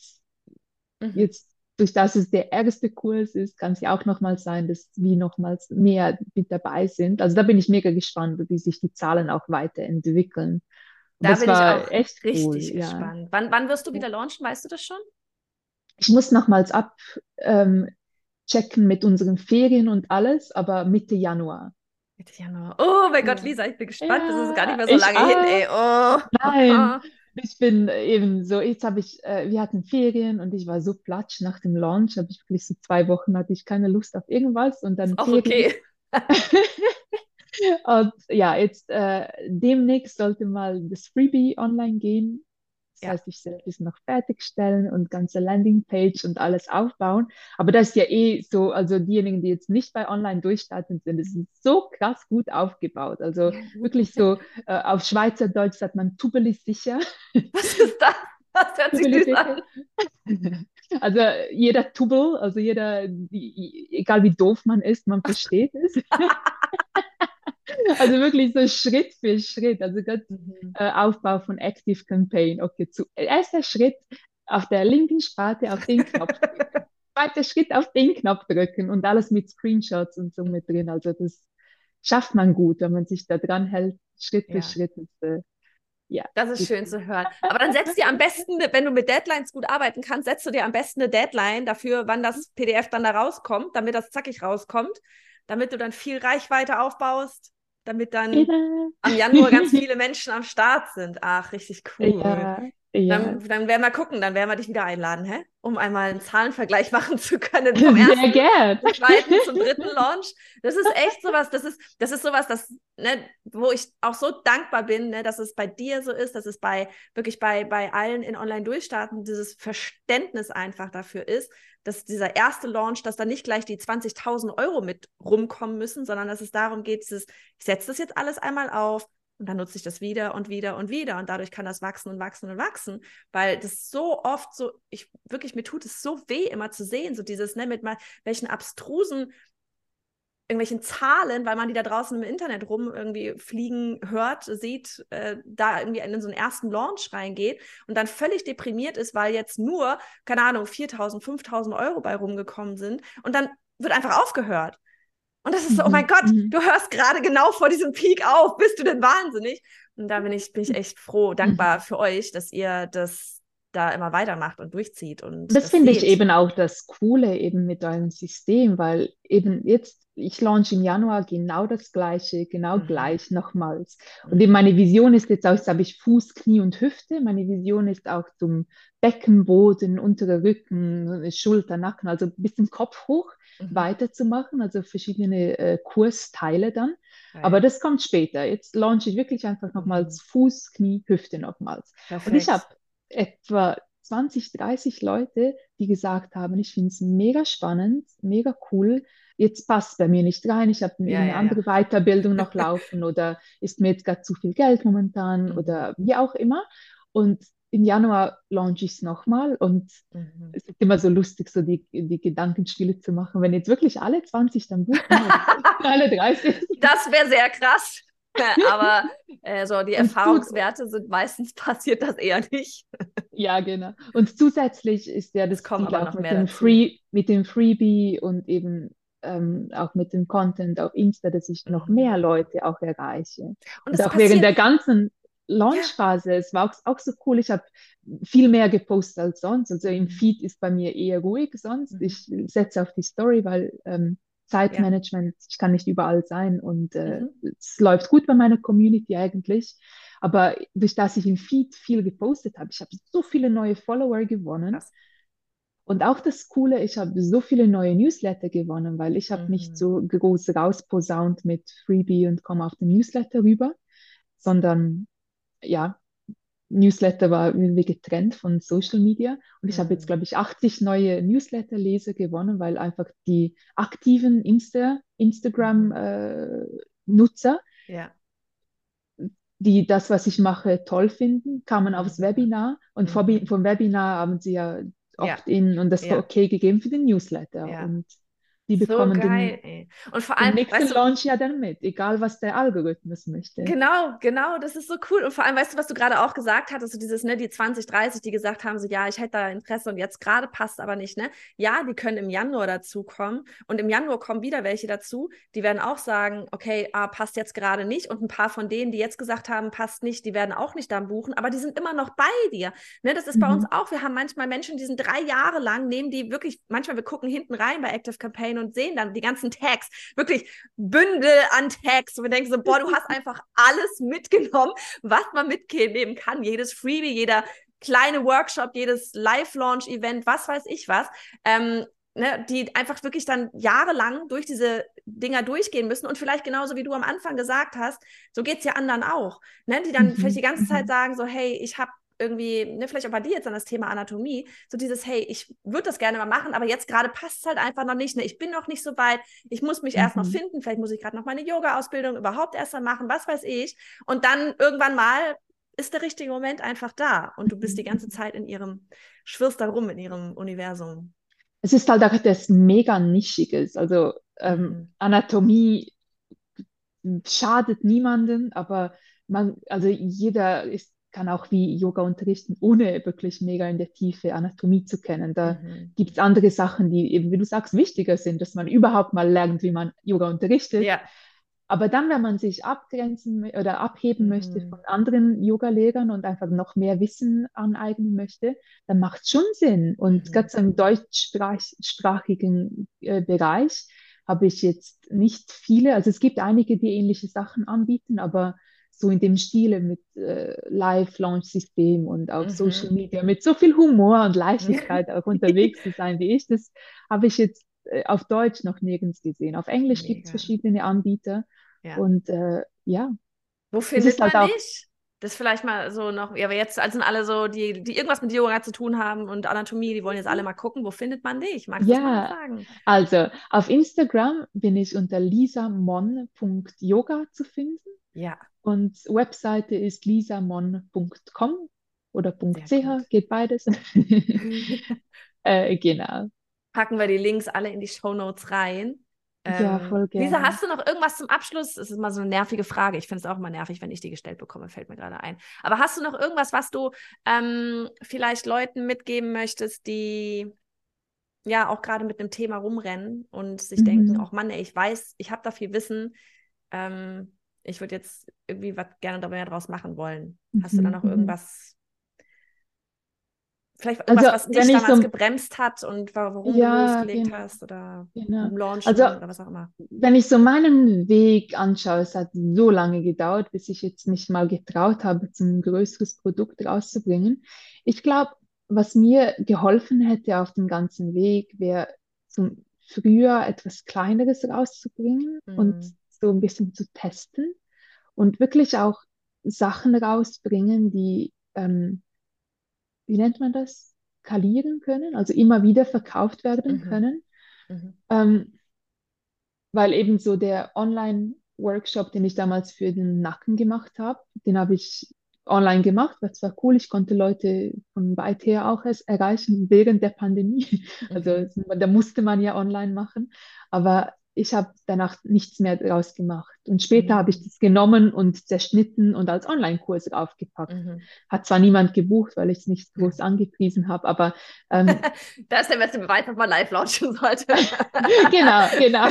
mhm. jetzt durch das es der erste Kurs ist, kann es ja auch nochmal sein, dass wie nochmals mehr mit dabei sind. Also da bin ich mega gespannt, wie sich die Zahlen auch weiterentwickeln. Da das bin war ich auch echt richtig cool, gespannt. Ja. Wann, wann wirst du wieder launchen? Weißt du das schon? Ich muss nochmals abchecken ähm, mit unseren Ferien und alles, aber Mitte Januar. Mitte Januar. Oh mein Gott, Lisa, ich bin gespannt. Ja, das ist gar nicht mehr so lange auch. hin, ey. Oh. Nein, ich bin eben so, jetzt habe ich, äh, wir hatten Ferien und ich war so platsch nach dem Launch, habe ich wirklich so zwei Wochen hatte ich keine Lust auf irgendwas und dann Auch okay. und ja, jetzt äh, demnächst sollte mal das Freebie online gehen. Das ja. heißt, ich soll das noch fertigstellen und ganze Landingpage und alles aufbauen. Aber das ist ja eh so, also diejenigen, die jetzt nicht bei Online durchstarten sind, das ist so krass gut aufgebaut. Also wirklich so äh, auf Schweizerdeutsch sagt man tubelig sicher. Was ist das? Das hört sich süß an. Also jeder Tubel, also jeder, egal wie doof man ist, man versteht es. Also wirklich so Schritt für Schritt, also ganz mhm. äh, Aufbau von Active Campaign. Okay, zu, erster Schritt auf der linken Sparte auf den Knopf drücken. Zweiter Schritt auf den Knopf drücken und alles mit Screenshots und so mit drin. Also das schafft man gut, wenn man sich da dran hält, Schritt für Schritt. Und, äh, ja. Das ist schön zu hören. Aber dann setzt dir am besten, wenn du mit Deadlines gut arbeiten kannst, setzt du dir am besten eine Deadline dafür, wann das PDF dann da rauskommt, damit das zackig rauskommt, damit du dann viel Reichweite aufbaust damit dann am Januar ganz viele Menschen am Start sind. Ach, richtig cool. Ja, ja. Dann, dann werden wir gucken, dann werden wir dich wieder einladen, hä? um einmal einen Zahlenvergleich machen zu können vom ersten, zum zweiten zum dritten Launch. Das ist echt sowas, das ist, das ist sowas, das, ne, wo ich auch so dankbar bin, ne, dass es bei dir so ist, dass es bei wirklich bei, bei allen in Online-Durchstarten dieses Verständnis einfach dafür ist, dass dieser erste Launch, dass da nicht gleich die 20.000 Euro mit rumkommen müssen, sondern dass es darum geht, dieses, ich setze das jetzt alles einmal auf und dann nutze ich das wieder und wieder und wieder und dadurch kann das wachsen und wachsen und wachsen, weil das so oft so, ich wirklich, mir tut es so weh, immer zu sehen, so dieses, ne, mit mal welchen abstrusen irgendwelchen Zahlen, weil man die da draußen im Internet rum irgendwie fliegen hört, sieht, äh, da irgendwie in so einen ersten Launch reingeht und dann völlig deprimiert ist, weil jetzt nur, keine Ahnung, 4.000, 5.000 Euro bei rumgekommen sind und dann wird einfach aufgehört. Und das ist so, oh mein mhm. Gott, mhm. du hörst gerade genau vor diesem Peak auf, bist du denn wahnsinnig? Und da bin ich, bin ich echt froh, dankbar mhm. für euch, dass ihr das da immer weitermacht und durchzieht. Und das, das finde ich eben auch das Coole eben mit eurem System, weil eben jetzt, ich launch im Januar genau das Gleiche, genau mhm. gleich nochmals. Und eben meine Vision ist jetzt auch, jetzt habe ich Fuß, Knie und Hüfte. Meine Vision ist auch zum Beckenboden, unterer Rücken, Schulter, Nacken, also bis zum Kopf hoch mhm. weiterzumachen, also verschiedene äh, Kursteile dann. Okay. Aber das kommt später. Jetzt launche ich wirklich einfach nochmals mhm. Fuß, Knie, Hüfte nochmals. Perfekt. Und ich habe etwa 20, 30 Leute, die gesagt haben, ich finde es mega spannend, mega cool. Jetzt passt bei mir nicht rein, ich habe ja, eine ja, andere ja. Weiterbildung noch laufen oder ist mir jetzt gerade zu viel Geld momentan mhm. oder wie auch immer. Und im Januar launche ich es nochmal und mhm. es ist immer so lustig, so die, die Gedankenspiele zu machen. Wenn jetzt wirklich alle 20 dann buchen, alle 30. Das wäre sehr krass. Aber äh, so die Erfahrungswerte sind meistens passiert das eher nicht. ja, genau. Und zusätzlich ist ja das, kommt noch mit dem, Free, mit dem Freebie und eben ähm, auch mit dem Content auf Insta, dass ich noch mhm. mehr Leute auch erreiche. Und, und auch während der ganzen Launchphase, es war auch, auch so cool, ich habe viel mehr gepostet als sonst. Also im mhm. Feed ist bei mir eher ruhig sonst. Mhm. Ich setze auf die Story, weil ähm, Zeitmanagement, ja. ich kann nicht überall sein und äh, mhm. es läuft gut bei meiner Community eigentlich. Aber durch das ich im Feed viel gepostet habe, ich habe so viele neue Follower gewonnen. Krass. Und auch das Coole, ich habe so viele neue Newsletter gewonnen, weil ich habe mhm. nicht so groß rausposaunt mit Freebie und komme auf den Newsletter rüber, sondern ja, Newsletter war irgendwie getrennt von Social Media. Und ich habe jetzt, mhm. glaube ich, 80 neue Newsletter-Leser gewonnen, weil einfach die aktiven Insta, Instagram-Nutzer, mhm. äh, ja. die das, was ich mache, toll finden, kamen aufs mhm. Webinar. Und mhm. vom Webinar haben sie ja Opt-in und das war okay gegeben für den Newsletter. Und die bekommen so geil, den, ey. Und vor allem, den nächsten weißt du, Launch ja dann mit, egal was der Algorithmus möchte. Genau, genau, das ist so cool. Und vor allem, weißt du, was du gerade auch gesagt hattest, so dieses, ne, die 20, 30, die gesagt haben, so, ja, ich hätte da Interesse und jetzt gerade passt aber nicht, ne? Ja, die können im Januar dazukommen und im Januar kommen wieder welche dazu, die werden auch sagen, okay, ah, passt jetzt gerade nicht und ein paar von denen, die jetzt gesagt haben, passt nicht, die werden auch nicht dann buchen, aber die sind immer noch bei dir, ne? Das ist mhm. bei uns auch, wir haben manchmal Menschen, die sind drei Jahre lang, nehmen die wirklich, manchmal wir gucken hinten rein bei Active Campaign und sehen dann die ganzen Tags, wirklich Bündel an Tags. Und wir denken so, boah, du hast einfach alles mitgenommen, was man mitnehmen kann. Jedes Freebie, jeder kleine Workshop, jedes Live-Launch-Event, was weiß ich was. Ähm, ne, die einfach wirklich dann jahrelang durch diese Dinger durchgehen müssen und vielleicht genauso wie du am Anfang gesagt hast, so geht es ja anderen auch, ne, die dann mhm. vielleicht die ganze Zeit mhm. sagen so, hey, ich habe irgendwie, ne, vielleicht auch bei dir jetzt an das Thema Anatomie, so dieses, hey, ich würde das gerne mal machen, aber jetzt gerade passt es halt einfach noch nicht, ne? ich bin noch nicht so weit, ich muss mich mhm. erst noch mhm. finden, vielleicht muss ich gerade noch meine Yoga-Ausbildung überhaupt erst mal machen, was weiß ich. Und dann irgendwann mal ist der richtige Moment einfach da und du bist die ganze. Zeit in ihrem, schwirrst da rum in ihrem Universum. Es ist halt auch etwas mega Nischiges, also ähm, mhm. Anatomie schadet niemanden, aber man, also jeder ist kann auch wie Yoga unterrichten, ohne wirklich mega in der Tiefe Anatomie zu kennen. Da mhm. gibt es andere Sachen, die eben, wie du sagst, wichtiger sind, dass man überhaupt mal lernt, wie man Yoga unterrichtet. Ja. Aber dann, wenn man sich abgrenzen oder abheben mhm. möchte von anderen Yoga-Lehrern und einfach noch mehr Wissen aneignen möchte, dann macht es schon Sinn. Und mhm. gerade im deutschsprachigen äh, Bereich habe ich jetzt nicht viele, also es gibt einige, die ähnliche Sachen anbieten, aber so in dem Stile mit äh, Live-Launch-System und auf mhm. Social Media mit so viel Humor und Leichtigkeit auch unterwegs zu sein wie ich, das habe ich jetzt äh, auf Deutsch noch nirgends gesehen. Auf Englisch gibt es verschiedene Anbieter ja. und äh, ja. Wo findet halt man halt dich? Das vielleicht mal so noch, ja, aber jetzt sind alle so, die, die irgendwas mit Yoga zu tun haben und Anatomie, die wollen jetzt alle mal gucken, wo findet man dich? Magst du ja, das mal sagen? Also auf Instagram bin ich unter lisamon.yoga zu finden. Ja. Und Webseite ist lisamon.com oder .ch, geht beides. äh, genau. Packen wir die Links alle in die Show Notes rein. ja, ähm, voll gerne. Lisa, hast du noch irgendwas zum Abschluss? Das ist mal so eine nervige Frage. Ich finde es auch immer nervig, wenn ich die gestellt bekomme, fällt mir gerade ein. Aber hast du noch irgendwas, was du ähm, vielleicht Leuten mitgeben möchtest, die ja auch gerade mit einem Thema rumrennen und sich mhm. denken, oh Mann, ey, ich weiß, ich habe da viel Wissen. Ähm, ich würde jetzt irgendwie was gerne mehr draus machen wollen. Hast du da noch mhm, mhm. irgendwas? Vielleicht irgendwas, also, was dich damals so, gebremst hat und warum ja, du losgelegt genau, hast oder genau. Launch also, oder was auch immer. Wenn ich so meinen Weg anschaue, es hat so lange gedauert, bis ich jetzt mich mal getraut habe, zum größeres Produkt rauszubringen. Ich glaube, was mir geholfen hätte auf dem ganzen Weg, wäre zum früher etwas Kleineres rauszubringen mhm. und so ein bisschen zu testen und wirklich auch Sachen rausbringen, die, ähm, wie nennt man das, skalieren können, also immer wieder verkauft werden mhm. können. Mhm. Ähm, weil eben so der Online-Workshop, den ich damals für den Nacken gemacht habe, den habe ich online gemacht, das war cool. Ich konnte Leute von weit her auch erreichen während der Pandemie. Also mhm. da musste man ja online machen. Aber ich habe danach nichts mehr daraus gemacht. Und später mhm. habe ich das genommen und zerschnitten und als Online-Kurs draufgepackt. Mhm. Hat zwar niemand gebucht, weil ich es nicht groß angepriesen habe, aber ähm, da ist der beste Beweis, dass man live launchen sollte. genau, genau.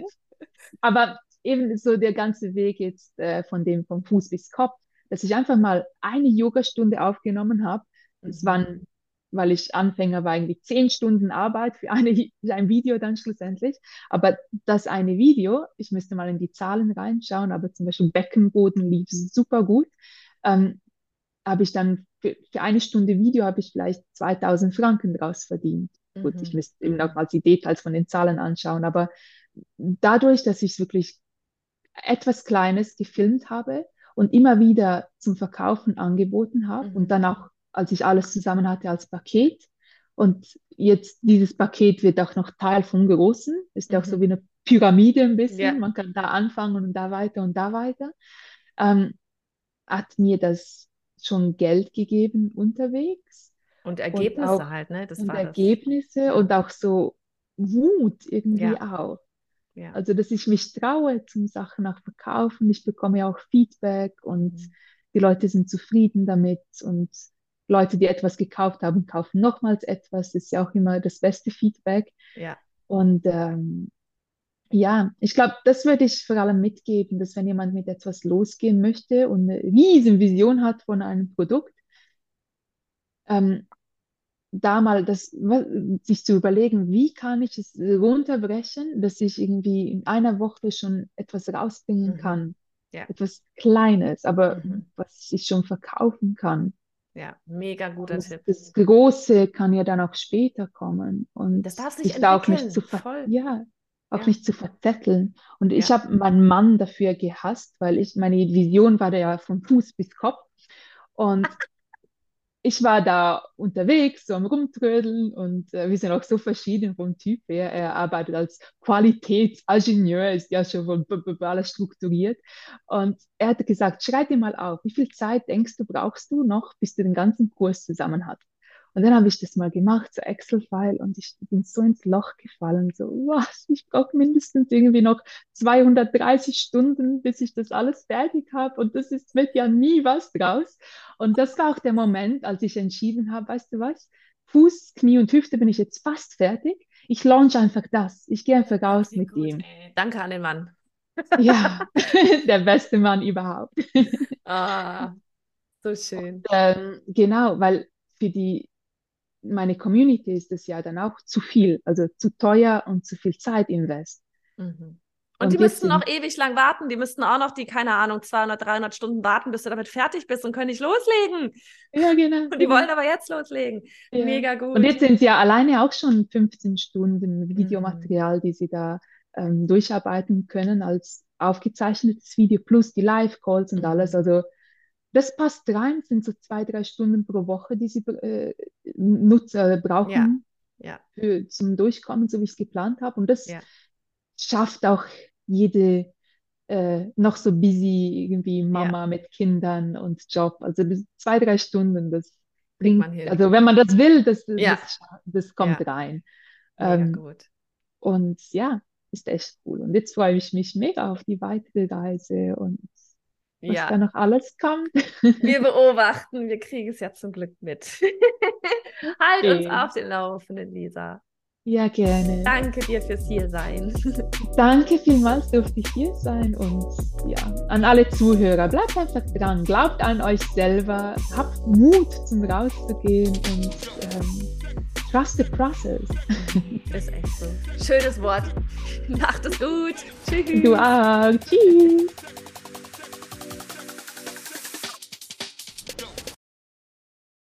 aber eben so der ganze Weg jetzt äh, von dem vom Fuß bis Kopf, dass ich einfach mal eine Yogastunde aufgenommen habe. Es mhm. waren weil ich Anfänger war, irgendwie zehn Stunden Arbeit für, eine, für ein Video dann schlussendlich. Aber das eine Video, ich müsste mal in die Zahlen reinschauen, aber zum Beispiel Beckenboden lief super gut. Ähm, habe ich dann für, für, eine Stunde Video habe ich vielleicht 2000 Franken draus verdient. Mhm. Gut, ich müsste eben noch mal die Details von den Zahlen anschauen, aber dadurch, dass ich wirklich etwas Kleines gefilmt habe und immer wieder zum Verkaufen angeboten habe mhm. und dann auch als ich alles zusammen hatte als Paket. Und jetzt dieses Paket wird auch noch Teil vom Großen, ist ja auch so mhm. wie eine Pyramide ein bisschen. Ja. Man kann da anfangen und da weiter und da weiter. Ähm, hat mir das schon Geld gegeben unterwegs. Und Ergebnisse und auch, halt, ne? Das und Ergebnisse das. und auch so Wut irgendwie ja. auch. Ja. Also, dass ich mich traue zum Sachen auch verkaufen. Ich bekomme ja auch Feedback und mhm. die Leute sind zufrieden damit und Leute, die etwas gekauft haben, kaufen nochmals etwas. Das ist ja auch immer das beste Feedback. Ja. Und ähm, ja, ich glaube, das würde ich vor allem mitgeben, dass wenn jemand mit etwas losgehen möchte und eine riesen Vision hat von einem Produkt, ähm, da mal das, sich zu überlegen, wie kann ich es runterbrechen, dass ich irgendwie in einer Woche schon etwas rausbringen mhm. kann. Ja. Etwas Kleines, aber mhm. was ich schon verkaufen kann. Ja, mega guter und Tipp. Das Große kann ja dann auch später kommen. Und das darf sich da auch nicht zu Voll. Ja, auch ja. nicht zu verzetteln. Und ich habe meinen Mann dafür gehasst, weil ich, meine Vision war ja von Fuß bis Kopf. Und ich war da unterwegs, so am Rumtrödeln und äh, wir sind auch so verschieden vom Typ her. Er arbeitet als Qualitätsingenieur, ist ja schon alles strukturiert. Und er hat gesagt, schreib dir mal auf, wie viel Zeit denkst du, brauchst du noch, bis du den ganzen Kurs zusammen hast? Und dann habe ich das mal gemacht, so Excel-File, und ich bin so ins Loch gefallen, so, was, ich brauche mindestens irgendwie noch 230 Stunden, bis ich das alles fertig habe, und das ist, wird ja nie was draus. Und das war auch der Moment, als ich entschieden habe, weißt du was, Fuß, Knie und Hüfte bin ich jetzt fast fertig. Ich launch einfach das. Ich gehe einfach raus mit gut, ihm. Ey. Danke an den Mann. ja, der beste Mann überhaupt. Ah, so schön. Und, ähm, genau, weil für die meine Community ist es ja dann auch zu viel, also zu teuer und zu viel Zeit invest. Mhm. Und, und die müssten noch ewig lang warten. Die müssten auch noch die, keine Ahnung, 200, 300 Stunden warten, bis du damit fertig bist und können nicht loslegen. Ja, genau. Und die genau. wollen aber jetzt loslegen. Ja. Mega gut. Und jetzt sind sie ja alleine auch schon 15 Stunden Videomaterial, mhm. die sie da ähm, durcharbeiten können als aufgezeichnetes Video plus die Live-Calls und mhm. alles. Also das passt rein, sind so zwei, drei Stunden pro Woche, die sie äh, Nutzer brauchen ja. Ja. Für, zum Durchkommen, so wie ich es geplant habe. Und das ja. schafft auch jede äh, noch so busy irgendwie Mama mit Kindern und Job. Also zwei, drei Stunden, das bringt, also wenn man das will, das, das, das, kommt rein. Ähm, gut. Und ja, ist echt cool. Und jetzt freue ich mich mega auf die weitere Reise und was ja. da noch alles kommt. Wir beobachten, wir kriegen es ja zum Glück mit. halt okay. uns auf den Laufenden, Lisa. Ja, gerne. Danke dir fürs Hiersein. Danke vielmals, durfte ich hier sein. Und ja, an alle Zuhörer, bleibt einfach dran, glaubt an euch selber, habt Mut zum rauszugehen und ähm, trust the process. Ist echt so. Schönes Wort. Macht es gut. Tschüss. Du auch. Tschüss.